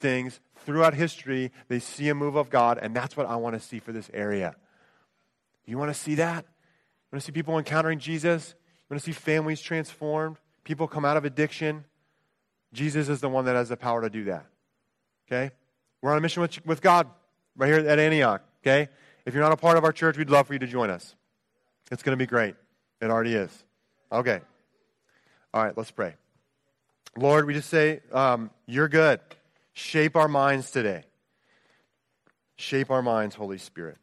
things throughout history. They see a move of God, and that's what I want to see for this area. You want to see that? You want to see people encountering Jesus? You want to see families transformed? People come out of addiction? Jesus is the one that has the power to do that. Okay? We're on a mission with, with God right here at Antioch. Okay? If you're not a part of our church, we'd love for you to join us. It's going to be great. It already is. Okay. All right, let's pray. Lord, we just say, um, You're good. Shape our minds today. Shape our minds, Holy Spirit.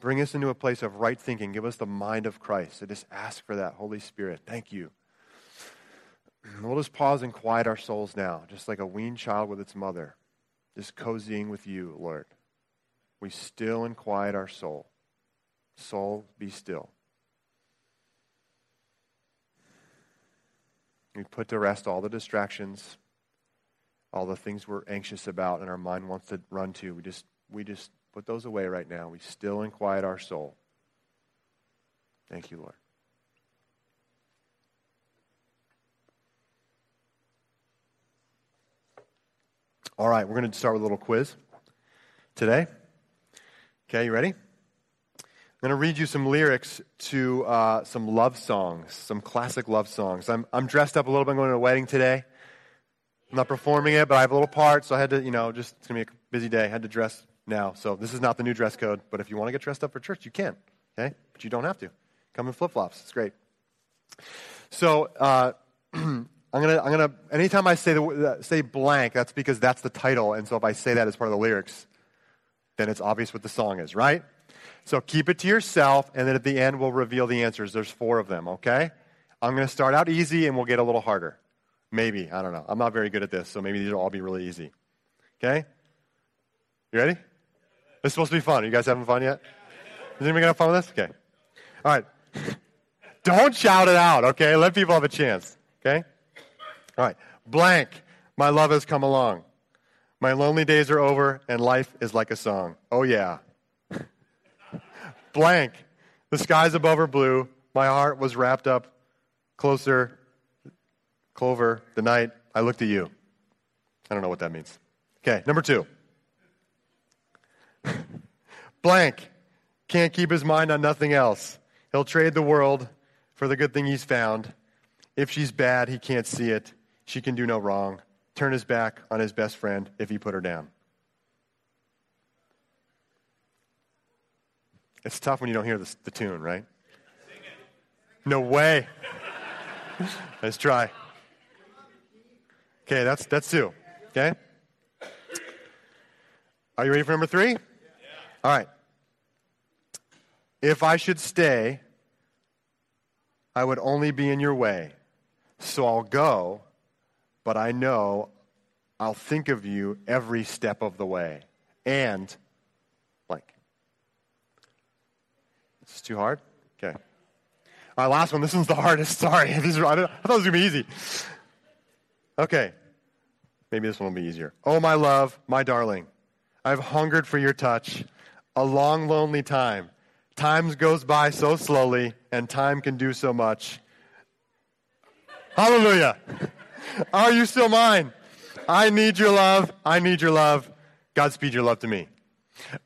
Bring us into a place of right thinking. Give us the mind of Christ. I just ask for that, Holy Spirit. Thank you. We'll just pause and quiet our souls now, just like a weaned child with its mother, just cozying with you, Lord. We still and quiet our soul. Soul, be still. We put to rest all the distractions, all the things we're anxious about and our mind wants to run to. We just, we just put those away right now. We still and quiet our soul. Thank you, Lord. All right, we're going to start with a little quiz today. Okay, you ready? I'm going to read you some lyrics to uh, some love songs, some classic love songs. I'm, I'm dressed up a little bit. I'm going to a wedding today. I'm not performing it, but I have a little part, so I had to, you know, just, it's to be a busy day. I had to dress now. So this is not the new dress code, but if you want to get dressed up for church, you can, okay? But you don't have to. Come in flip flops. It's great. So, uh, I'm gonna, I'm gonna. Anytime I say the uh, say blank, that's because that's the title, and so if I say that as part of the lyrics, then it's obvious what the song is, right? So keep it to yourself, and then at the end, we'll reveal the answers. There's four of them, okay? I'm to start out easy, and we'll get a little harder. Maybe. I don't know. I'm not very good at this, so maybe these will all be really easy. Okay? You ready? It's supposed to be fun. Are you guys having fun yet? Is anybody going to have fun with this? Okay. All right. Don't shout it out, okay? Let people have a chance, okay? All right. Blank. My love has come along. My lonely days are over, and life is like a song. Oh, yeah blank. The skies above are blue. My heart was wrapped up closer, clover, the night I looked at you. I don't know what that means. Okay, number two. blank can't keep his mind on nothing else. He'll trade the world for the good thing he's found. If she's bad, he can't see it. She can do no wrong. Turn his back on his best friend if he put her down. It's tough when you don't hear the, the tune, right? No way. Let's try. Okay, that's that's two. Okay. Are you ready for number three? Yeah. All right. If I should stay, I would only be in your way. So I'll go, but I know I'll think of you every step of the way. And like, It's too hard? Okay. All right, last one. This one's the hardest. Sorry. These are, I, thought it was going to be easy. Okay. Maybe this one will be easier. Oh, my love, my darling, I've hungered for your touch a long, lonely time. Time goes by so slowly, and time can do so much. Hallelujah. Are you still mine? I need your love. I need your love. Godspeed your love to me.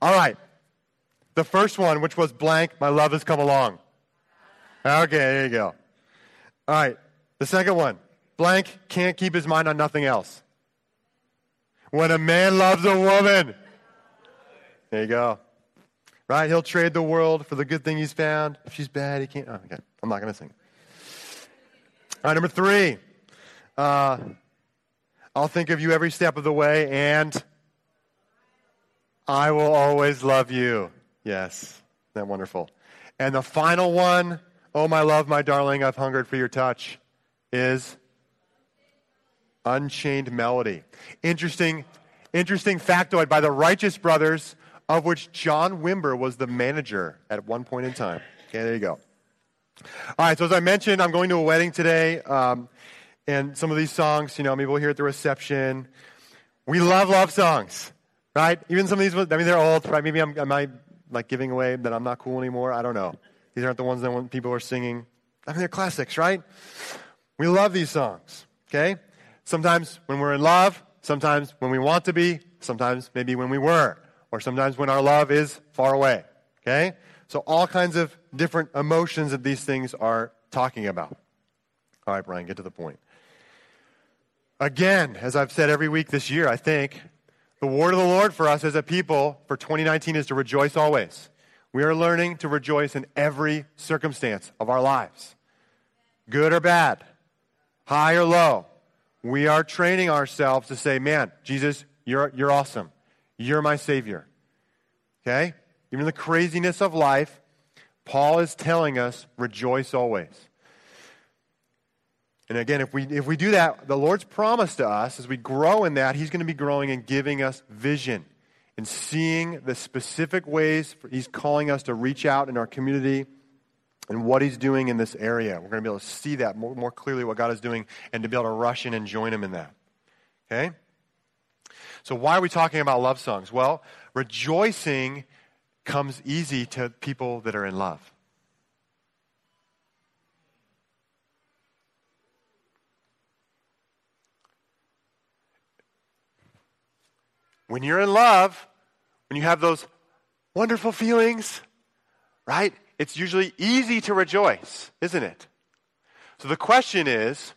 All right. The first one, which was blank, my love has come along. Okay, there you go. All right. The second one, blank can't keep his mind on nothing else. When a man loves a woman, there you go. Right? He'll trade the world for the good thing he's found. If she's bad, he can't. Oh, okay. I'm not going to sing. All right, number three. Uh, I'll think of you every step of the way, and I will always love you. Yes. Isn't that wonderful? And the final one, oh, my love, my darling, I've hungered for your touch, is Unchained Melody. Interesting, interesting factoid by the Righteous Brothers, of which John Wimber was the manager at one point in time. Okay, there you go. All right, so as I mentioned, I'm going to a wedding today. Um, and some of these songs, you know, maybe we'll hear at the reception. We love love songs, right? Even some of these, I mean, they're old, right? Maybe I'm, I might like giving away that I'm not cool anymore. I don't know. These aren't the ones that people are singing. I mean, they're classics, right? We love these songs, okay? Sometimes when we're in love, sometimes when we want to be, sometimes maybe when we were, or sometimes when our love is far away. Okay? So, all kinds of different emotions that these things are talking about. All right, Brian, get to the point. Again, as I've said every week this year, I think, the word of the Lord for us as a people for 2019 is to rejoice always. We are learning to rejoice in every circumstance of our lives, good or bad, high or low. We are training ourselves to say, man, Jesus, you're, you're awesome. You're my Savior. Okay? Even in the craziness of life, Paul is telling us, rejoice always. And again, if we, if we do that, the Lord's promise to us, as we grow in that, He's going to be growing and giving us vision and seeing the specific ways He's calling us to reach out in our community and what He's doing in this area. We're going to be able to see that more, more clearly, what God is doing, and to be able to rush in and join Him in that. Okay? So, why are we talking about love songs? Well, rejoicing comes easy to people that are in love. When you're in love, when you have those wonderful feelings, right? It's usually easy to rejoice, isn't it? So the question is,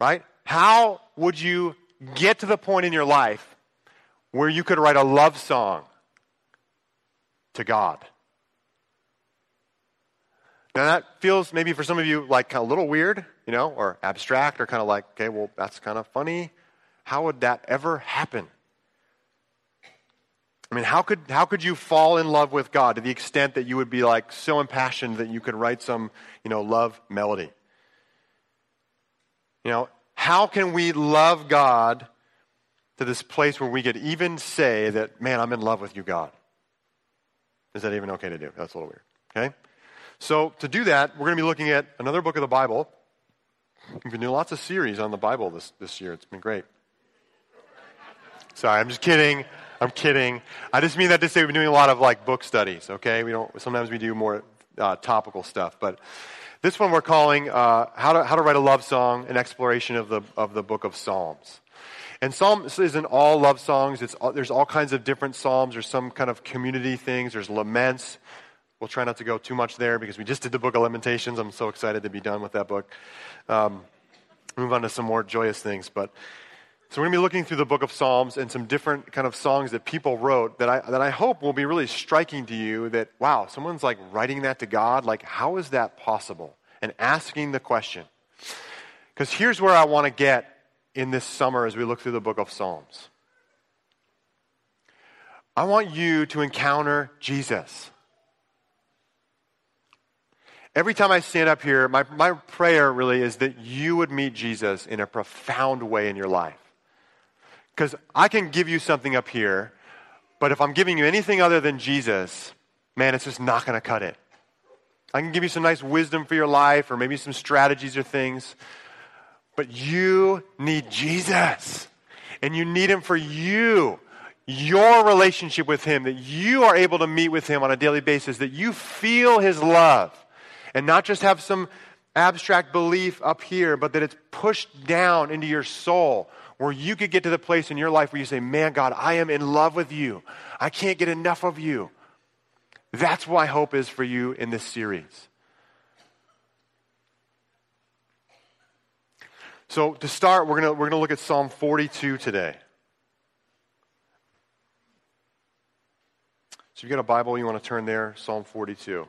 right? How would you get to the point in your life where you could write a love song to God? Now that feels maybe for some of you like a little weird, you know, or abstract, or kind of like, okay, well, that's kind of funny. How would that ever happen? I mean, how could, how could you fall in love with God to the extent that you would be like so impassioned that you could write some, you know, love melody? You know, how can we love God to this place where we could even say that, man, I'm in love with you, God? Is that even okay to do? That's a little weird. Okay? So, to do that, we're going to be looking at another book of the Bible. We've been doing lots of series on the Bible this, this year. It's been great. Sorry, I'm just kidding. I'm kidding. I just mean that to say we've been doing a lot of like book studies. Okay, we don't. Sometimes we do more uh, topical stuff, but this one we're calling uh, how to how to write a love song, an exploration of the of the book of Psalms. And Psalms isn't all love songs. It's there's all kinds of different psalms. There's some kind of community things. There's laments. We'll try not to go too much there because we just did the book of Lamentations. I'm so excited to be done with that book. Um, move on to some more joyous things, but so we're going to be looking through the book of Psalms and some different kind of songs that people wrote that I, that I hope will be really striking to you that, wow, someone's like writing that to God. Like, how is that possible? And asking the question. Because here's where I want to get in this summer as we look through the book of Psalms. I want you to encounter Jesus. Every time I stand up here, my, my prayer really is that you would meet Jesus in a profound way in your life. Because I can give you something up here, but if I'm giving you anything other than Jesus, man, it's just not going to cut it. I can give you some nice wisdom for your life or maybe some strategies or things, but you need Jesus. And you need him for you, your relationship with him, that you are able to meet with him on a daily basis, that you feel his love, and not just have some abstract belief up here, but that it's pushed down into your soul where you could get to the place in your life where you say, Man, God, I am in love with you. I can't get enough of you. That's why hope is for you in this series. So, to start, we're going we're going to look at Psalm 42 today. So, if you've got a Bible, you want to turn there, Psalm 42.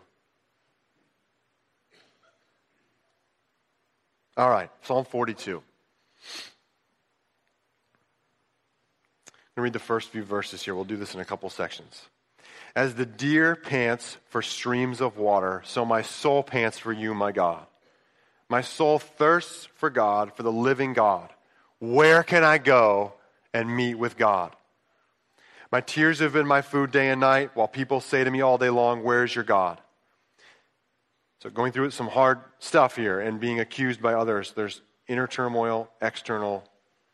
All right, Psalm 42. I'm going to read the first few verses here. We'll do this in a couple sections. As the deer pants for streams of water, so my soul pants for you, my God. My soul thirsts for God, for the living God. Where can I go and meet with God? My tears have been my food day and night, while people say to me all day long, Where's your God? So, going through some hard stuff here and being accused by others, there's inner turmoil, external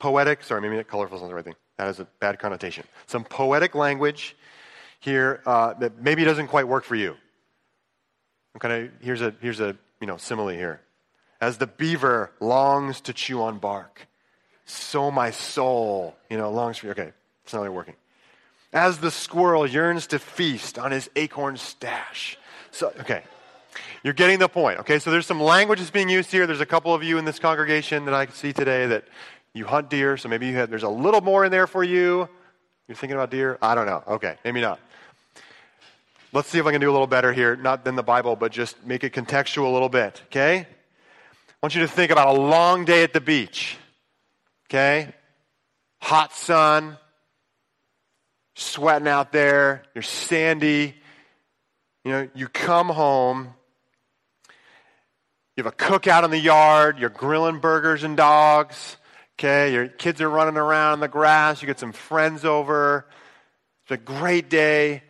poetic, sorry, maybe colorful isn't the right thing. That has a bad connotation. Some poetic language here uh, that maybe doesn't quite work for you. I'm kind of here's a here's a you know simile here. As the beaver longs to chew on bark, so my soul you know longs for you. Okay, it's not really working. As the squirrel yearns to feast on his acorn stash. So okay. You're getting the point. Okay, so there's some language that's being used here. There's a couple of you in this congregation that I see today that you hunt deer, so maybe you have, there's a little more in there for you. You're thinking about deer? I don't know. Okay, maybe not. Let's see if I can do a little better here, not than the Bible, but just make it contextual a little bit, okay? I want you to think about a long day at the beach, okay? Hot sun, sweating out there, you're sandy. You know, you come home, you have a cookout in the yard, you're grilling burgers and dogs, okay? Your kids are running around in the grass, you get some friends over. It's a great day.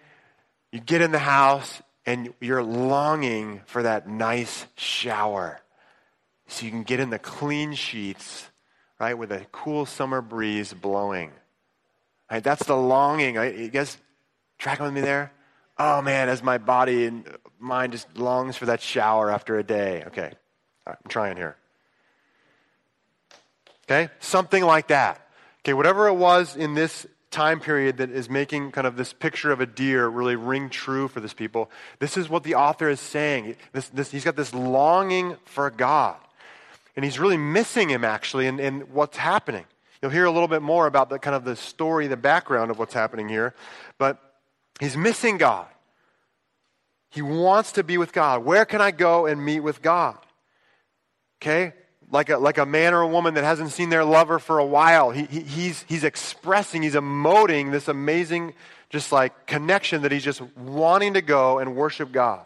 You get in the house and you're longing for that nice shower so you can get in the clean sheets, right, with a cool summer breeze blowing. Right, that's the longing. You guys tracking with me there? Oh man, as my body and mind just longs for that shower after a day. Okay, I'm trying here. Okay, something like that. Okay, whatever it was in this time period that is making kind of this picture of a deer really ring true for this people. This is what the author is saying. This, this, he's got this longing for God. And he's really missing him, actually, in, in what's happening. You'll hear a little bit more about the kind of the story, the background of what's happening here. But he's missing God. He wants to be with God. Where can I go and meet with God? Okay? Like a, like a man or a woman that hasn't seen their lover for a while. He, he, he's, he's expressing, he's emoting this amazing, just like connection that he's just wanting to go and worship God.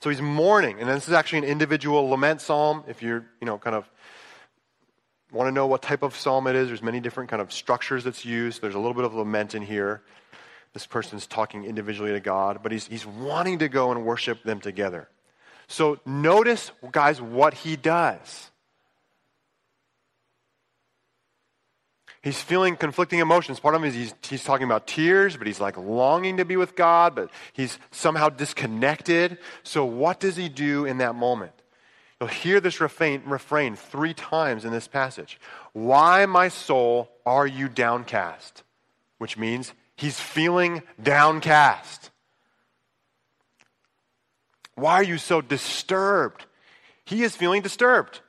So he's mourning, and this is actually an individual lament psalm. If you're, you know, kind of want to know what type of psalm it is, there's many different kind of structures that's used. There's a little bit of lament in here. This person's talking individually to God, but he's, he's wanting to go and worship them together. So notice, guys, what he does. He's feeling conflicting emotions. Part of him is he's, he's talking about tears, but he's like longing to be with God, but he's somehow disconnected. So, what does he do in that moment? You'll hear this refrain, refrain three times in this passage. Why, my soul, are you downcast? Which means he's feeling downcast. Why are you so disturbed? He is feeling disturbed.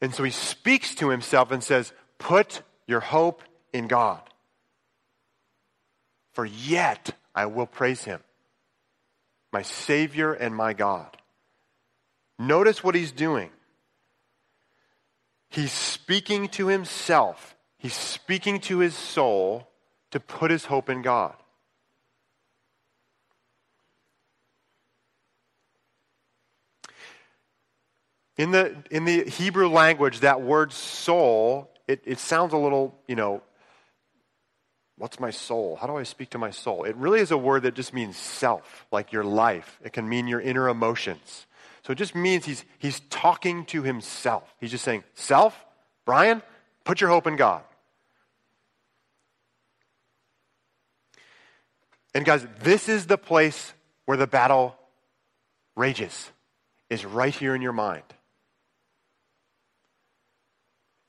And so he speaks to himself and says, Put your hope in God. For yet I will praise him, my Savior and my God. Notice what he's doing. He's speaking to himself, he's speaking to his soul to put his hope in God. In the, in the Hebrew language, that word soul, it, it sounds a little, you know, what's my soul? How do I speak to my soul? It really is a word that just means self, like your life. It can mean your inner emotions. So it just means he's, he's talking to himself. He's just saying, Self, Brian, put your hope in God. And guys, this is the place where the battle rages, is right here in your mind.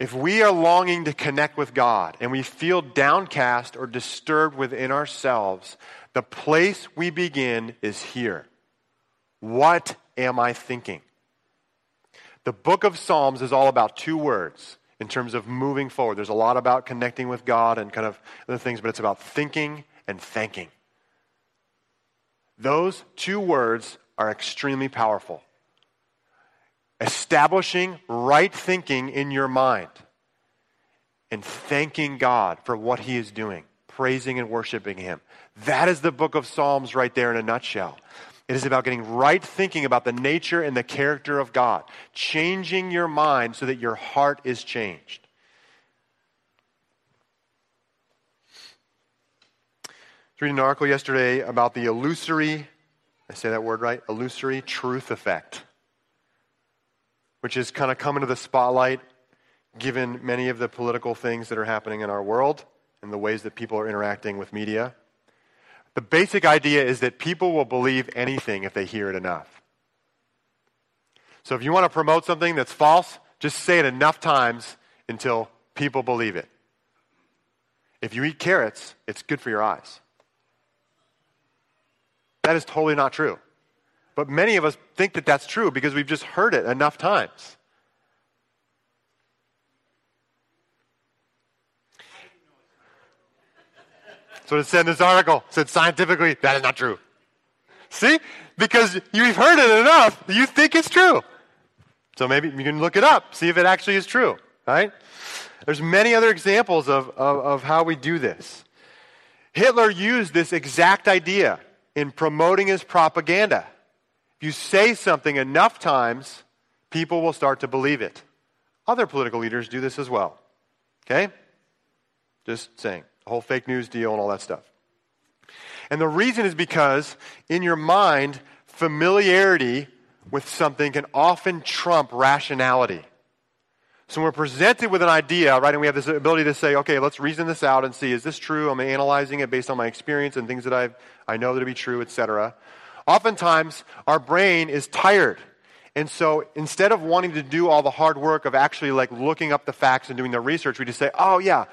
If we are longing to connect with God and we feel downcast or disturbed within ourselves, the place we begin is here. What am I thinking? The book of Psalms is all about two words in terms of moving forward. There's a lot about connecting with God and kind of other things, but it's about thinking and thanking. Those two words are extremely powerful establishing right thinking in your mind and thanking God for what He is doing, praising and worshiping Him. That is the book of Psalms right there in a nutshell. It is about getting right thinking about the nature and the character of God, changing your mind so that your heart is changed. I was reading an article yesterday about the illusory, I say that word right, illusory truth effect which is kind of coming to the spotlight given many of the political things that are happening in our world and the ways that people are interacting with media. The basic idea is that people will believe anything if they hear it enough. So if you want to promote something that's false, just say it enough times until people believe it. If you eat carrots, it's good for your eyes. That is totally not true. But many of us think that that's true because we've just heard it enough times. So it said in this article. Said scientifically, that is not true. See? Because you've heard it enough, you think it's true. So maybe you can look it up, see if it actually is true, right? There's many other examples of, of, of how we do this. Hitler used this exact idea in promoting his propaganda. You say something enough times, people will start to believe it. Other political leaders do this as well. Okay? Just saying. The whole fake news deal and all that stuff. And the reason is because in your mind, familiarity with something can often trump rationality. So when we're presented with an idea, right, and we have this ability to say, okay, let's reason this out and see, is this true? I'm analyzing it based on my experience and things that i I know to be true, etc. Oftentimes, our brain is tired. And so instead of wanting to do all the hard work of actually like looking up the facts and doing the research, we just say, oh yeah,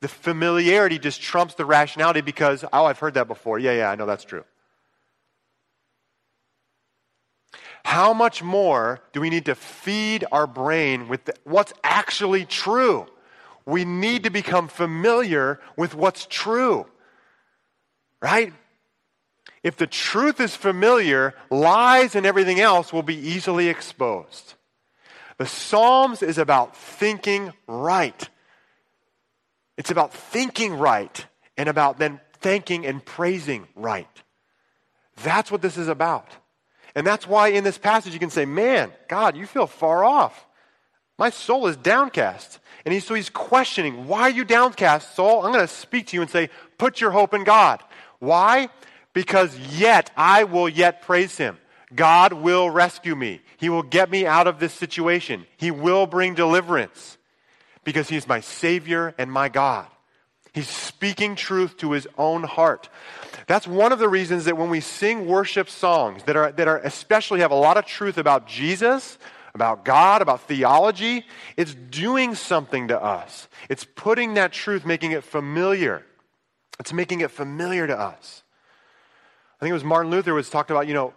the familiarity just trumps the rationality because, oh, I've heard that before. Yeah, yeah, I know that's true. How much more do we need to feed our brain with the, what's actually true? We need to become familiar with what's true. Right? If the truth is familiar, lies and everything else will be easily exposed. The Psalms is about thinking right. It's about thinking right and about then thanking and praising right. That's what this is about. And that's why in this passage you can say, Man, God, you feel far off. My soul is downcast. And he's, so he's questioning, Why are you downcast, soul? I'm going to speak to you and say, Put your hope in God. Why? Because yet I will yet praise him. God will rescue me. He will get me out of this situation. He will bring deliverance because he's my Savior and my God. He's speaking truth to his own heart. That's one of the reasons that when we sing worship songs that are, that are especially have a lot of truth about Jesus, about God, about theology, it's doing something to us. It's putting that truth, making it familiar. It's making it familiar to us. I think it was Martin Luther was talked about, you know,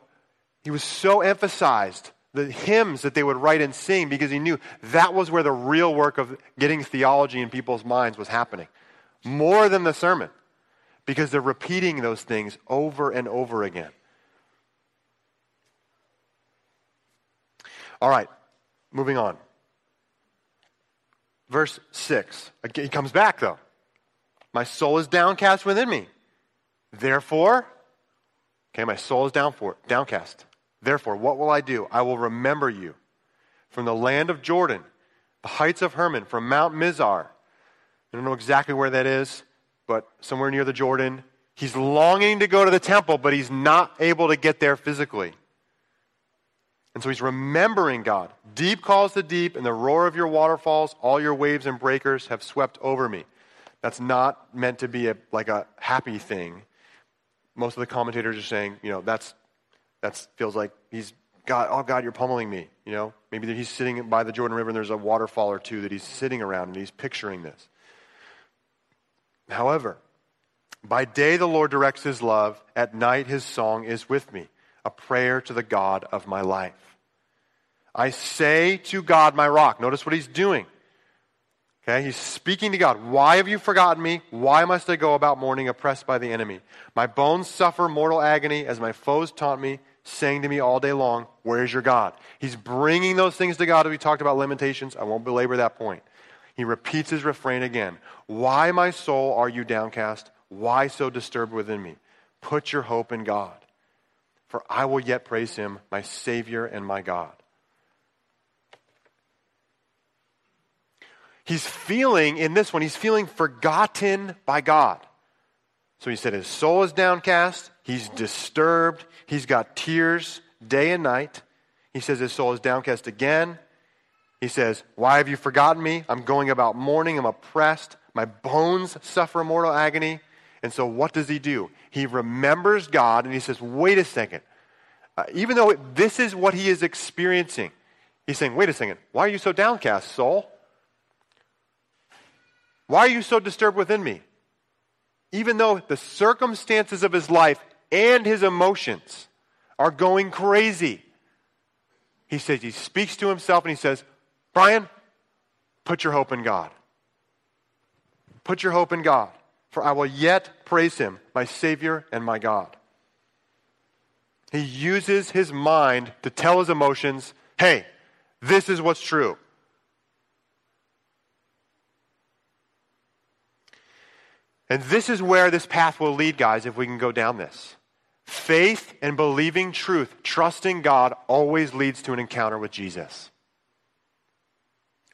he was so emphasized the hymns that they would write and sing because he knew that was where the real work of getting theology in people's minds was happening. More than the sermon because they're repeating those things over and over again. All right, moving on. Verse 6. He comes back, though. My soul is downcast within me. Therefore, okay, my soul is down for, downcast. Therefore, what will I do? I will remember you from the land of Jordan, the heights of Hermon, from Mount Mizar. I don't know exactly where that is but somewhere near the Jordan. He's longing to go to the temple, but he's not able to get there physically. And so he's remembering God. Deep calls to deep, and the roar of your waterfalls, all your waves and breakers have swept over me. That's not meant to be a, like a happy thing. Most of the commentators are saying, you know, that's that feels like he's God. Oh God, you're pummeling me. You know, maybe he's sitting by the Jordan River and there's a waterfall or two that he's sitting around and he's picturing this. However, by day the Lord directs his love, at night his song is with me, a prayer to the God of my life. I say to God, my rock. Notice what he's doing. Okay, he's speaking to God. Why have you forgotten me? Why must I go about mourning, oppressed by the enemy? My bones suffer mortal agony as my foes taunt me, saying to me all day long, Where's your God? He's bringing those things to God we talked about Lamentations. I won't belabor that point. He repeats his refrain again Why, my soul, are you downcast? Why so disturbed within me? Put your hope in God, for I will yet praise him, my Savior and my God. He's feeling, in this one, he's feeling forgotten by God. So he said his soul is downcast, he's disturbed, he's got tears day and night. He says his soul is downcast again. He says, Why have you forgotten me? I'm going about mourning, I'm oppressed, my bones suffer mortal agony. And so what does he do? He remembers God and he says, Wait a second. Uh, even though this is what he is experiencing, he's saying, Wait a second, why are you so downcast, soul? Why are you so disturbed within me? Even though the circumstances of his life and his emotions are going crazy, he says, he speaks to himself and he says, Brian, put your hope in God. Put your hope in God, for I will yet praise him, my Savior and my God. He uses his mind to tell his emotions, hey, this is what's true. And this is where this path will lead, guys, if we can go down this. Faith and believing truth, trusting God, always leads to an encounter with Jesus.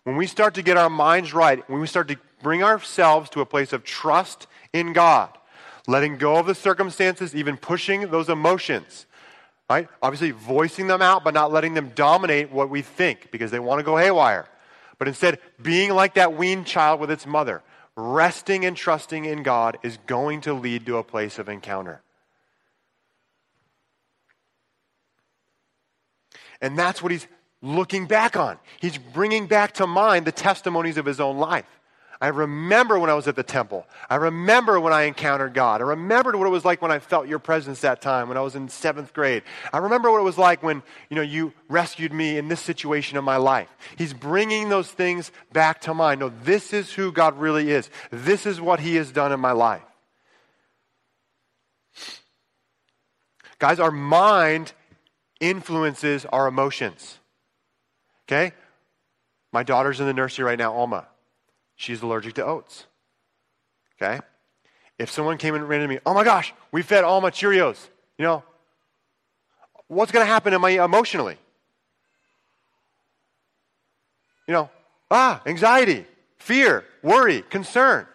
When we start to get our minds right, when we start to bring ourselves to a place of trust in God, letting go of the circumstances, even pushing those emotions, right? Obviously, voicing them out, but not letting them dominate what we think because they want to go haywire. But instead, being like that weaned child with its mother, resting and trusting in God is going to lead to a place of encounter. And that's what he's looking back on. He's bringing back to mind the testimonies of his own life. I remember when I was at the temple. I remember when I encountered God. I remembered what it was like when I felt your presence that time when I was in seventh grade. I remember what it was like when you know you rescued me in this situation of my life. He's bringing those things back to mind. No, this is who God really is. This is what He has done in my life. Guys, our mind influences our emotions. Okay? My daughter's in the nursery right now, Alma. She's allergic to oats. Okay? If someone came and ran into me, oh my gosh, we fed all my Cheerios. You know, what's going to happen to me emotionally? You know, ah, anxiety, fear, worry, concern.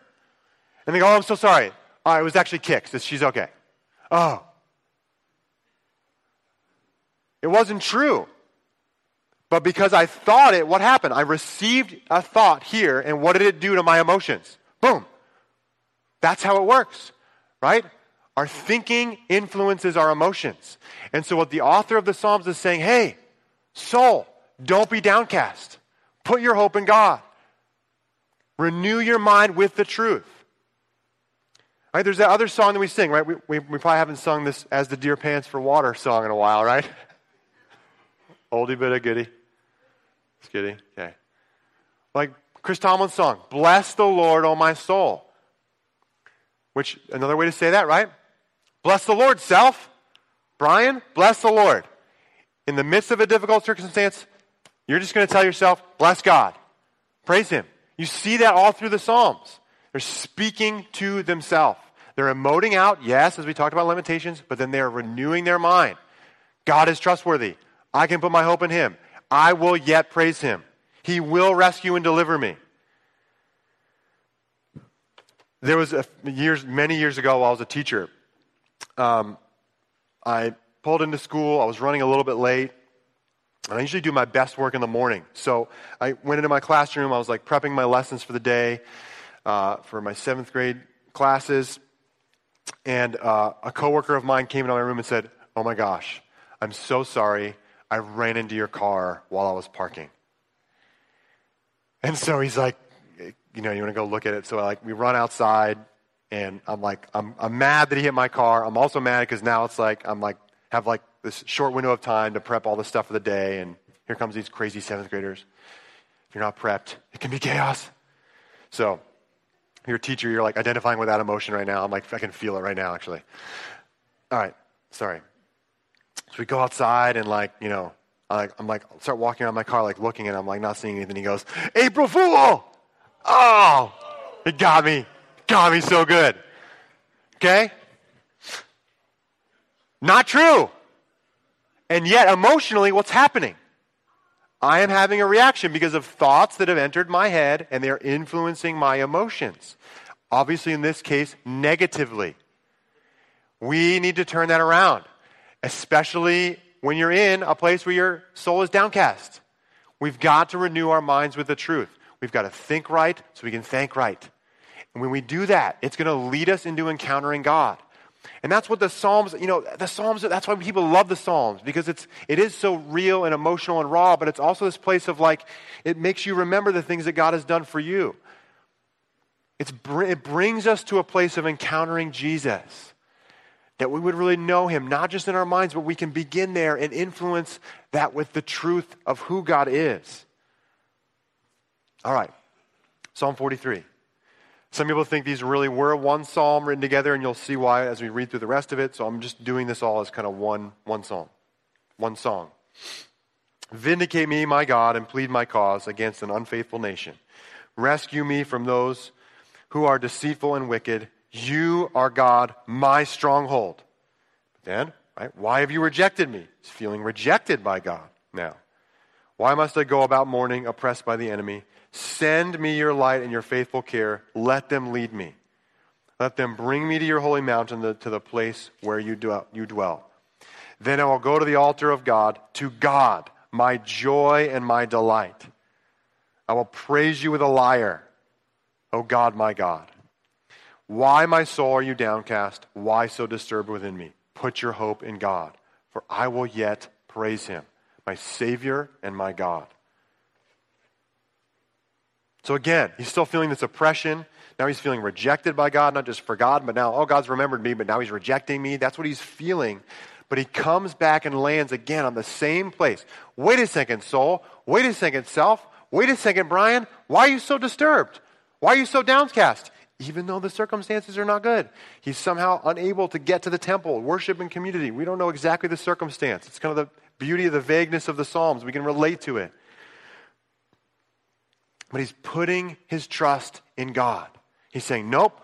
And they go, oh, I'm so sorry. Oh, was actually Kix. She's okay. Oh. It wasn't true. But because I thought it, what happened? I received a thought here, and what did it do to my emotions? Boom. That's how it works, right? Our thinking influences our emotions. And so, what the author of the Psalms is saying hey, soul, don't be downcast. Put your hope in God. Renew your mind with the truth. Right? There's that other song that we sing, right? We, we, we probably haven't sung this as the Deer Pants for Water song in a while, right? Oldie but a goodie. Just kidding. Okay. Like Chris Tomlin's song, Bless the Lord, O my soul. Which, another way to say that, right? Bless the Lord, self. Brian, bless the Lord. In the midst of a difficult circumstance, you're just going to tell yourself, bless God. Praise Him. You see that all through the Psalms. They're speaking to themselves. They're emoting out, yes, as we talked about Lamentations, but then they're renewing their mind. God is trustworthy. I can put my hope in Him. I will yet praise him. He will rescue and deliver me. There was a, years, many years ago while I was a teacher. Um, I pulled into school. I was running a little bit late. And I usually do my best work in the morning. So I went into my classroom. I was like prepping my lessons for the day uh, for my seventh grade classes. And uh, a coworker of mine came into my room and said, Oh my gosh, I'm so sorry. I ran into your car while I was parking. And so he's like, you know, you want to go look at it? So like, we run outside, and I'm like, I'm, I'm mad that he hit my car. I'm also mad because now it's like, I'm like, have like this short window of time to prep all the stuff for the day, and here comes these crazy seventh graders. If you're not prepped, it can be chaos. So, your teacher, you're like identifying with that emotion right now. I'm like, I can feel it right now, actually. All right, sorry. So we go outside and like, you know, I, I'm like, start walking around my car, like looking at him, like not seeing anything. He goes, April Fool! Oh, it got me. Got me so good. Okay? Not true. And yet, emotionally, what's happening? I am having a reaction because of thoughts that have entered my head and they're influencing my emotions. Obviously, in this case, negatively. We need to turn that around, especially when you're in a place where your soul is downcast. We've got to renew our minds with the truth. We've got to think right so we can thank right. And when we do that, it's going to lead us into encountering God. And that's what the Psalms, you know, the Psalms, that's why people love the Psalms, because it's, it is so real and emotional and raw, but it's also this place of like, it makes you remember the things that God has done for you. It's, it brings us to a place of encountering Jesus that we would really know him, not just in our minds, but we can begin there and influence that with the truth of who God is. All right, Psalm 43. Some people think these really were one psalm written together, and you'll see why as we read through the rest of it. So I'm just doing this all as kind of one, one psalm, one song. Vindicate me, my God, and plead my cause against an unfaithful nation. Rescue me from those who are deceitful and wicked you are God, my stronghold. But then, right, why have you rejected me? He's feeling rejected by God now. Why must I go about mourning, oppressed by the enemy? Send me your light and your faithful care. Let them lead me. Let them bring me to your holy mountain, to the place where you dwell. Then I will go to the altar of God, to God, my joy and my delight. I will praise you with a lyre, O God, my God. Why, my soul, are you downcast? Why so disturbed within me? Put your hope in God, for I will yet praise him, my Savior and my God. So again, he's still feeling this oppression. Now he's feeling rejected by God, not just forgotten, but now, oh, God's remembered me, but now he's rejecting me. That's what he's feeling. But he comes back and lands again on the same place. Wait a second, soul. Wait a second, self. Wait a second, Brian. Why are you so disturbed? Why are you so downcast? Even though the circumstances are not good. He's somehow unable to get to the temple, worship in community. We don't know exactly the circumstance. It's kind of the beauty of the vagueness of the Psalms. We can relate to it. But he's putting his trust in God. He's saying, Nope,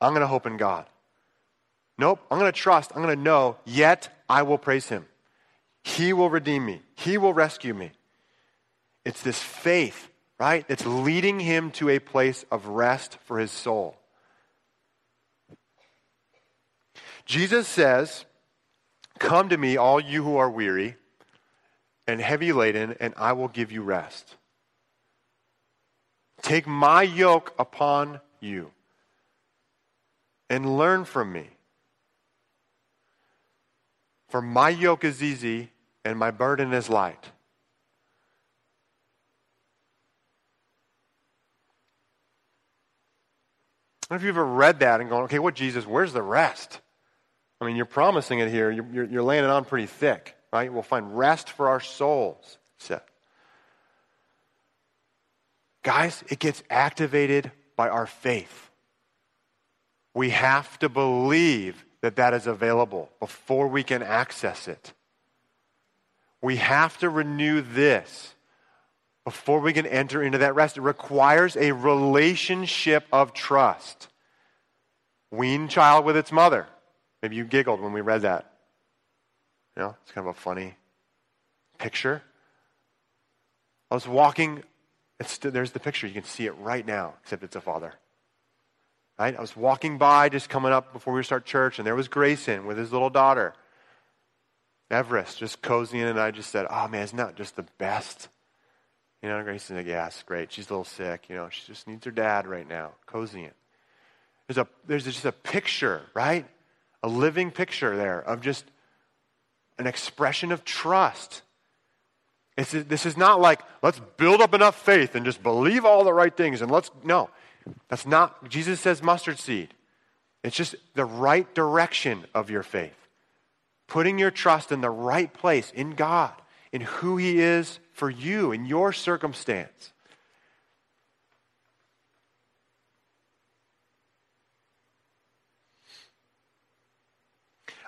I'm going to hope in God. Nope, I'm going to trust, I'm going to know, yet I will praise him. He will redeem me, he will rescue me. It's this faith right? That's leading him to a place of rest for his soul. Jesus says, Come to me, all you who are weary and heavy laden, and I will give you rest. Take my yoke upon you and learn from me. For my yoke is easy and my burden is light. I don't know if you've ever read that and gone, okay, what Jesus, where's the rest? I mean, you're promising it here. You're, you're, you're laying it on pretty thick, right? We'll find rest for our souls, said. Guys, it gets activated by our faith. We have to believe that that is available before we can access it. We have to renew this before we can enter into that rest. It requires a relationship of trust. Wean child with its mother. Maybe you giggled when we read that. You know, it's kind of a funny picture. I was walking, there's the picture. You can see it right now, except it's a father. Right? I was walking by just coming up before we start church, and there was Grayson with his little daughter, Everest, just cozying, and I just said, Oh man, isn't that just the best? You know, Grace's like, yeah, it's great. She's a little sick. You know, she just needs her dad right now, cozying. it. There's, a, there's just a picture, right? A living picture there of just an expression of trust. It's, this is not like, let's build up enough faith and just believe all the right things and let's, no. That's not, Jesus says mustard seed. It's just the right direction of your faith. Putting your trust in the right place, in God, in who He is for you, in your circumstance.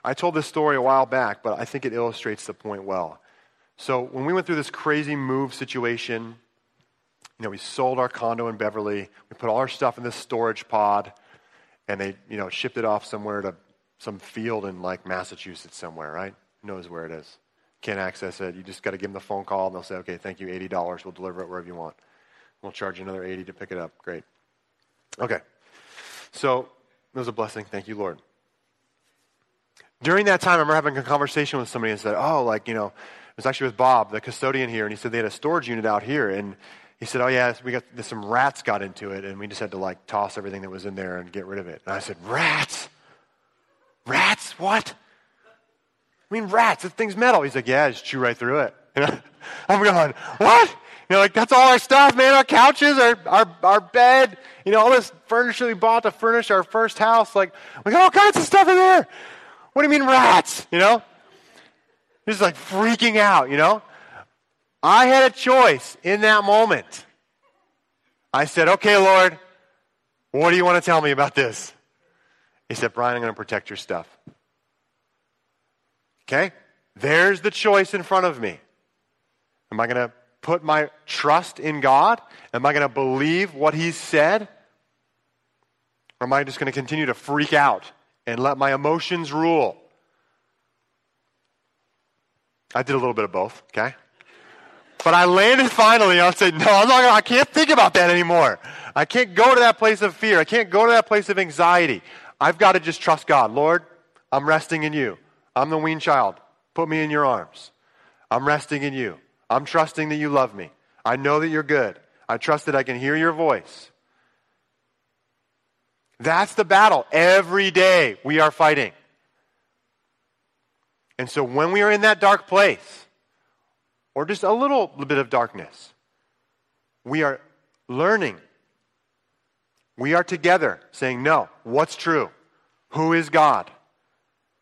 I told this story a while back, but I think it illustrates the point well. So, when we went through this crazy move situation, you know, we sold our condo in Beverly, we put all our stuff in this storage pod, and they, you know, shipped it off somewhere to some field in like Massachusetts somewhere, right? Who knows where it is? Can't access it, you just got to give them the phone call, and they'll say, okay, thank you, $80. We'll deliver it wherever you want. We'll charge you another 80 to pick it up. Great. Okay. So, it was a blessing. Thank you, Lord. During that time, I remember having a conversation with somebody and said, Oh, like, you know, it was actually with Bob, the custodian here, and he said they had a storage unit out here. And he said, Oh, yeah, we got some rats got into it, and we just had to like toss everything that was in there and get rid of it. And I said, Rats? Rats? What? I mean, rats, this thing's metal. He's like, Yeah, just chew right through it. I'm going, What? You know, like that's all our stuff, man. Our couches, our, our, our bed, you know, all this furniture we bought to furnish our first house. Like, we got all kinds of stuff in there. What do you mean rats? You know? Just like freaking out, you know? I had a choice in that moment. I said, okay, Lord, what do you want to tell me about this? He said, Brian, I'm going to protect your stuff. Okay? There's the choice in front of me. Am I going to put my trust in God? Am I going to believe what He said? Or am I just going to continue to freak out and let my emotions rule? I did a little bit of both, okay? But I landed finally I said, no, I'm not gonna, I can't think about that anymore. I can't go to that place of fear. I can't go to that place of anxiety. I've got to just trust God. Lord, I'm resting in you. I'm the weaned child. Put me in your arms. I'm resting in you. I'm trusting that you love me. I know that you're good. I trust that I can hear your voice. That's the battle. Every day we are fighting. And so when we are in that dark place, or just a little bit of darkness, we are learning. We are together saying, No, what's true? Who is God?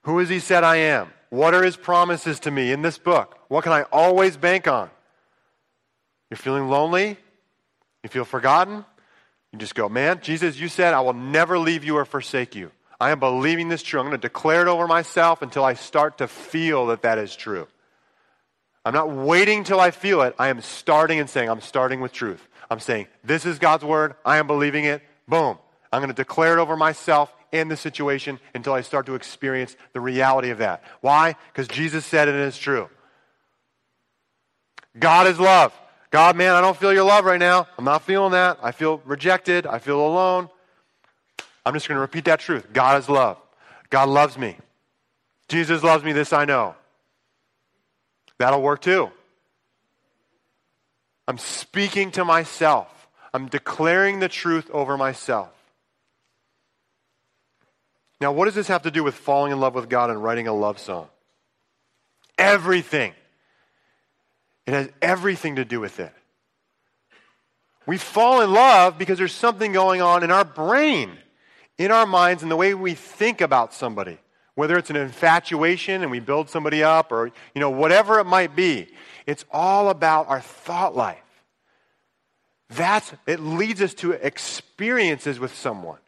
Who has He said I am? What are his promises to me in this book? What can I always bank on? You're feeling lonely? You feel forgotten? You just go, man, Jesus, you said, I will never leave you or forsake you. I am believing this true. I'm going to declare it over myself until I start to feel that that is true. I'm not waiting till I feel it. I am starting and saying, I'm starting with truth. I'm saying, this is God's word. I am believing it. Boom. I'm going to declare it over myself and the situation until I start to experience the reality of that. Why? Because Jesus said it and it's true. God is love. God, man, I don't feel your love right now. I'm not feeling that. I feel rejected. I feel alone. I'm just going to repeat that truth. God is love. God loves me. Jesus loves me. This I know. That'll work too. I'm speaking to myself. I'm declaring the truth over myself. Now, what does this have to do with falling in love with God and writing a love song? Everything. It has everything to do with it. We fall in love because there's something going on in our brain, in our minds, in the way we think about somebody. Whether it's an infatuation and we build somebody up or, you know, whatever it might be. It's all about our thought life. That's, it leads us to experiences with someone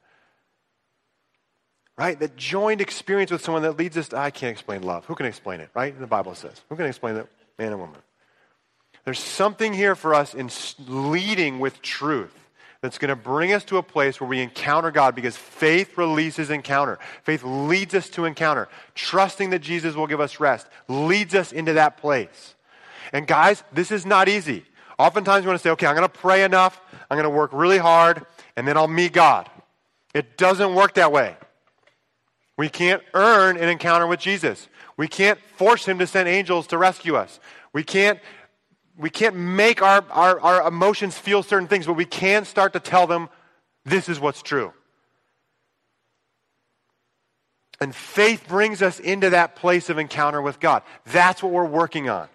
right? That joined experience with someone that leads us to, I can't explain love. Who can explain it, right? The Bible says. Who can explain that? Man and woman. There's something here for us in leading with truth that's going to bring us to a place where we encounter God because faith releases encounter. Faith leads us to encounter. Trusting that Jesus will give us rest leads us into that place. And guys, this is not easy. Oftentimes we want to say, okay, I'm going to pray enough, I'm going to work really hard, and then I'll meet God. It doesn't work that way. We can't earn an encounter with Jesus. We can't force him to send angels to rescue us. We can't, we can't make our, our, our emotions feel certain things, but we can start to tell them this is what's true. And faith brings us into that place of encounter with God. That's what we're working on.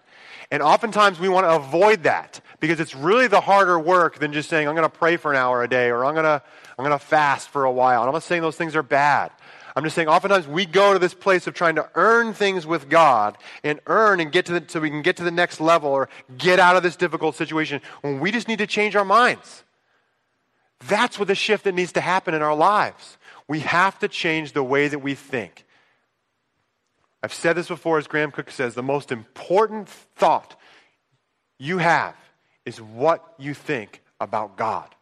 And oftentimes we want to avoid that because it's really the harder work than just saying, I'm going to pray for an hour a day or I'm going to, I'm going to fast for a while. And I'm not saying those things are bad. I'm just saying, oftentimes we go to this place of trying to earn things with God and earn and get to the, so we can get to the next level or get out of this difficult situation when we just need to change our minds. That's what the shift that needs to happen in our lives. We have to change the way that we think. I've said this before, as Graham Cooke says, the most important thought you have is what you think about God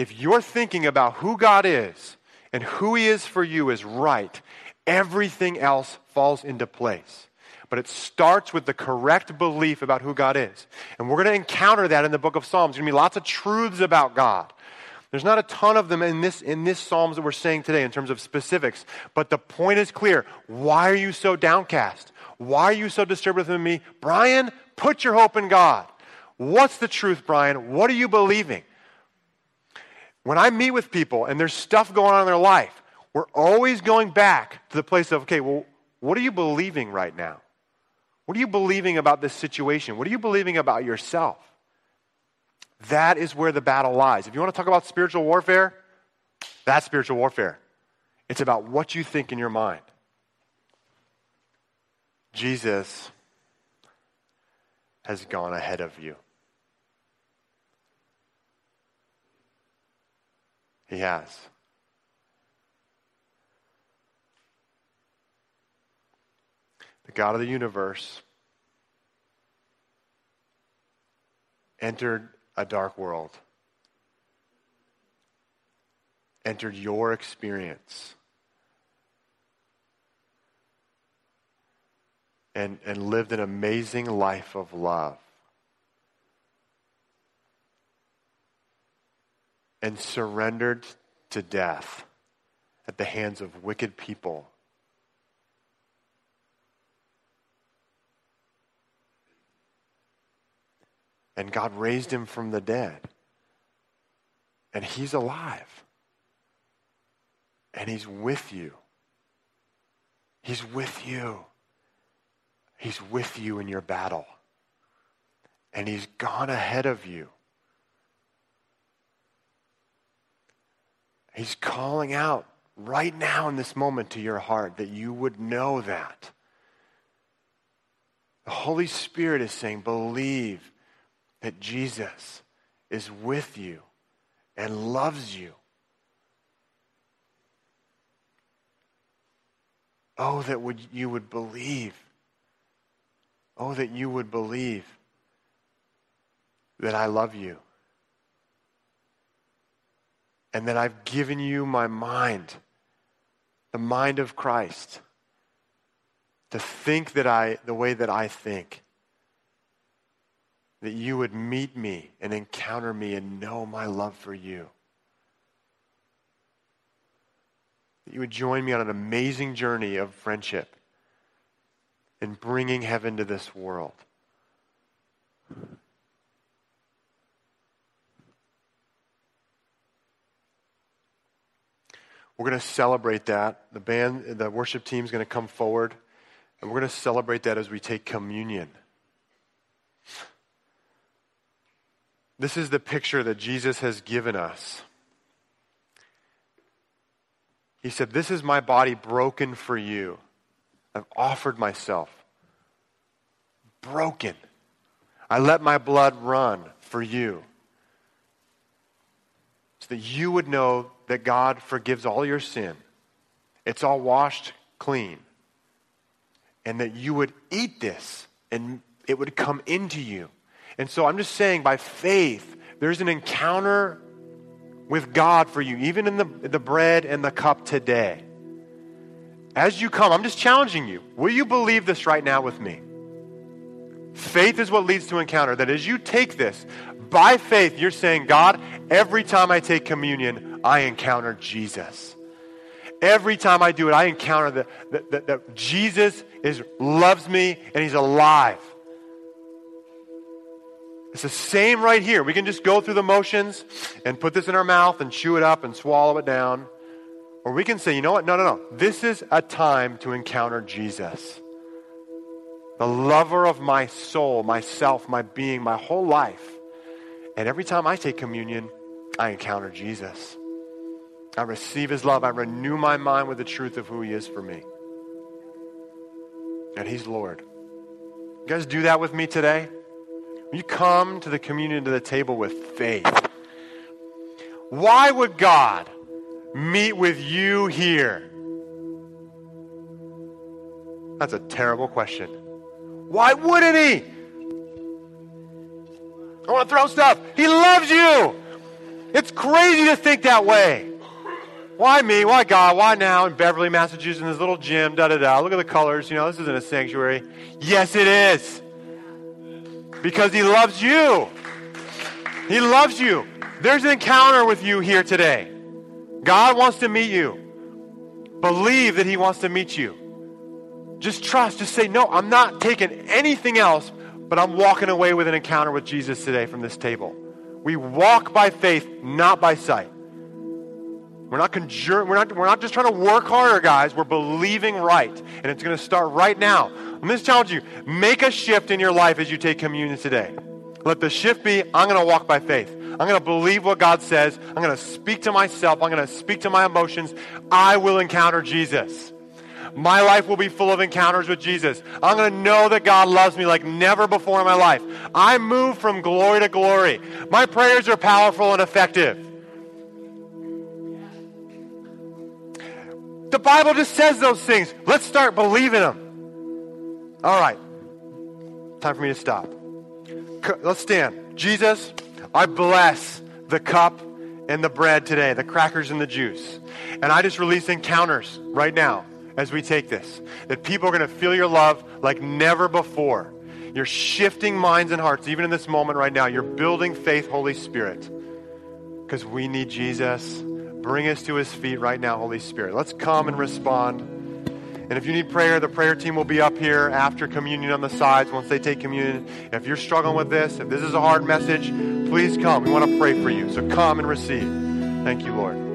if you're thinking about who God is and who He is for you is right, everything else falls into place. But it starts with the correct belief about who God is. And we're going to encounter that in the book of Psalms. There's going to be lots of truths about God. There's not a ton of them in this, in this Psalms that we're saying today in terms of specifics, but the point is clear. Why are you so downcast? Why are you so disturbed within me? Brian, put your hope in God. What's the truth, Brian? What are you believing? When I meet with people and there's stuff going on in their life, we're always going back to the place of, okay, well, what are you believing right now? What are you believing about this situation? What are you believing about yourself? That is where the battle lies. If you want to talk about spiritual warfare, that's spiritual warfare. It's about what you think in your mind. Jesus has gone ahead of you. He has. The God of the universe entered a dark world, entered your experience, and, and lived an amazing life of love. And surrendered to death at the hands of wicked people And God raised him from the dead. And he's alive. And he's with you. He's with you. He's with you in your battle. And he's gone ahead of you. He's calling out right now in this moment to your heart that you would know that. The Holy Spirit is saying, believe that Jesus is with you and loves you. Oh, that would, you would believe. Oh, that you would believe that I love you. And that I've given you my mind, the mind of Christ, to think that I, the way that I think that you would meet me and encounter me and know my love for you. That you would join me on an amazing journey of friendship in bringing heaven to this world. We're going to celebrate that. The band, the worship team is going to come forward, and we're going to celebrate that as we take communion. This is the picture that Jesus has given us. He said, This is my body broken for you. I've offered myself. Broken. I let my blood run for you. That you would know that God forgives all your sin. It's all washed clean. And that you would eat this and it would come into you. And so I'm just saying, by faith, there's an encounter with God for you, even in the, the bread and the cup today. As you come, I'm just challenging you. Will you believe this right now with me? Faith is what leads to encounter. That as you take this, by faith, you're saying, God, every time I take communion, I encounter Jesus. Every time I do it, I encounter that, that, Jesus is, loves me and he's alive. It's the same right here. We can just go through the motions and put this in our mouth and chew it up and swallow it down. Or we can say, you know what? No, no, no. This is a time to encounter Jesus. The lover of my soul, myself, my being, my whole life. And every time I take communion, I encounter Jesus. I receive his love. I renew my mind with the truth of who he is for me. And he's Lord. You guys do that with me today? You come to the communion to the table with faith. Why would God meet with you here? That's a terrible question. Why wouldn't He? I want to throw stuff. He loves you. It's crazy to think that way. Why me? Why God? Why now in Beverly, Massachusetts, in this little gym? Da da da. Look at the colors. You know, this isn't a sanctuary. Yes, it is. Because he loves you. He loves you. There's an encounter with you here today. God wants to meet you. Believe that He wants to meet you. Just trust. Just say, No, I'm not taking anything else, but I'm walking away with an encounter with Jesus today from this table. We walk by faith, not by sight. We're not, conjure, we're, not, we're not just trying to work harder, guys. We're believing right. And it's going to start right now. I'm just challenge you make a shift in your life as you take communion today. Let the shift be I'm going to walk by faith. I'm going to believe what God says. I'm going to speak to myself. I'm going to speak to my emotions. I will encounter Jesus. My life will be full of encounters with Jesus. I'm going to know that God loves me like never before in my life. I move from glory to glory. My prayers are powerful and effective. The Bible just says those things. Let's start believing them. All right. Time for me to stop. Let's stand. Jesus, I bless the cup and the bread today, the crackers and the juice. And I just release encounters right now as we take this. That people are going to feel your love like never before. You're shifting minds and hearts, even in this moment right now. You're building faith, Holy Spirit. Because we need Jesus. Bring us to his feet right now, Holy Spirit. Let's come and respond. And if you need prayer, the prayer team will be up here after communion on the sides once they take communion. If you're struggling with this, if this is a hard message, please come. We want to pray for you. So come and receive. Thank you, Lord.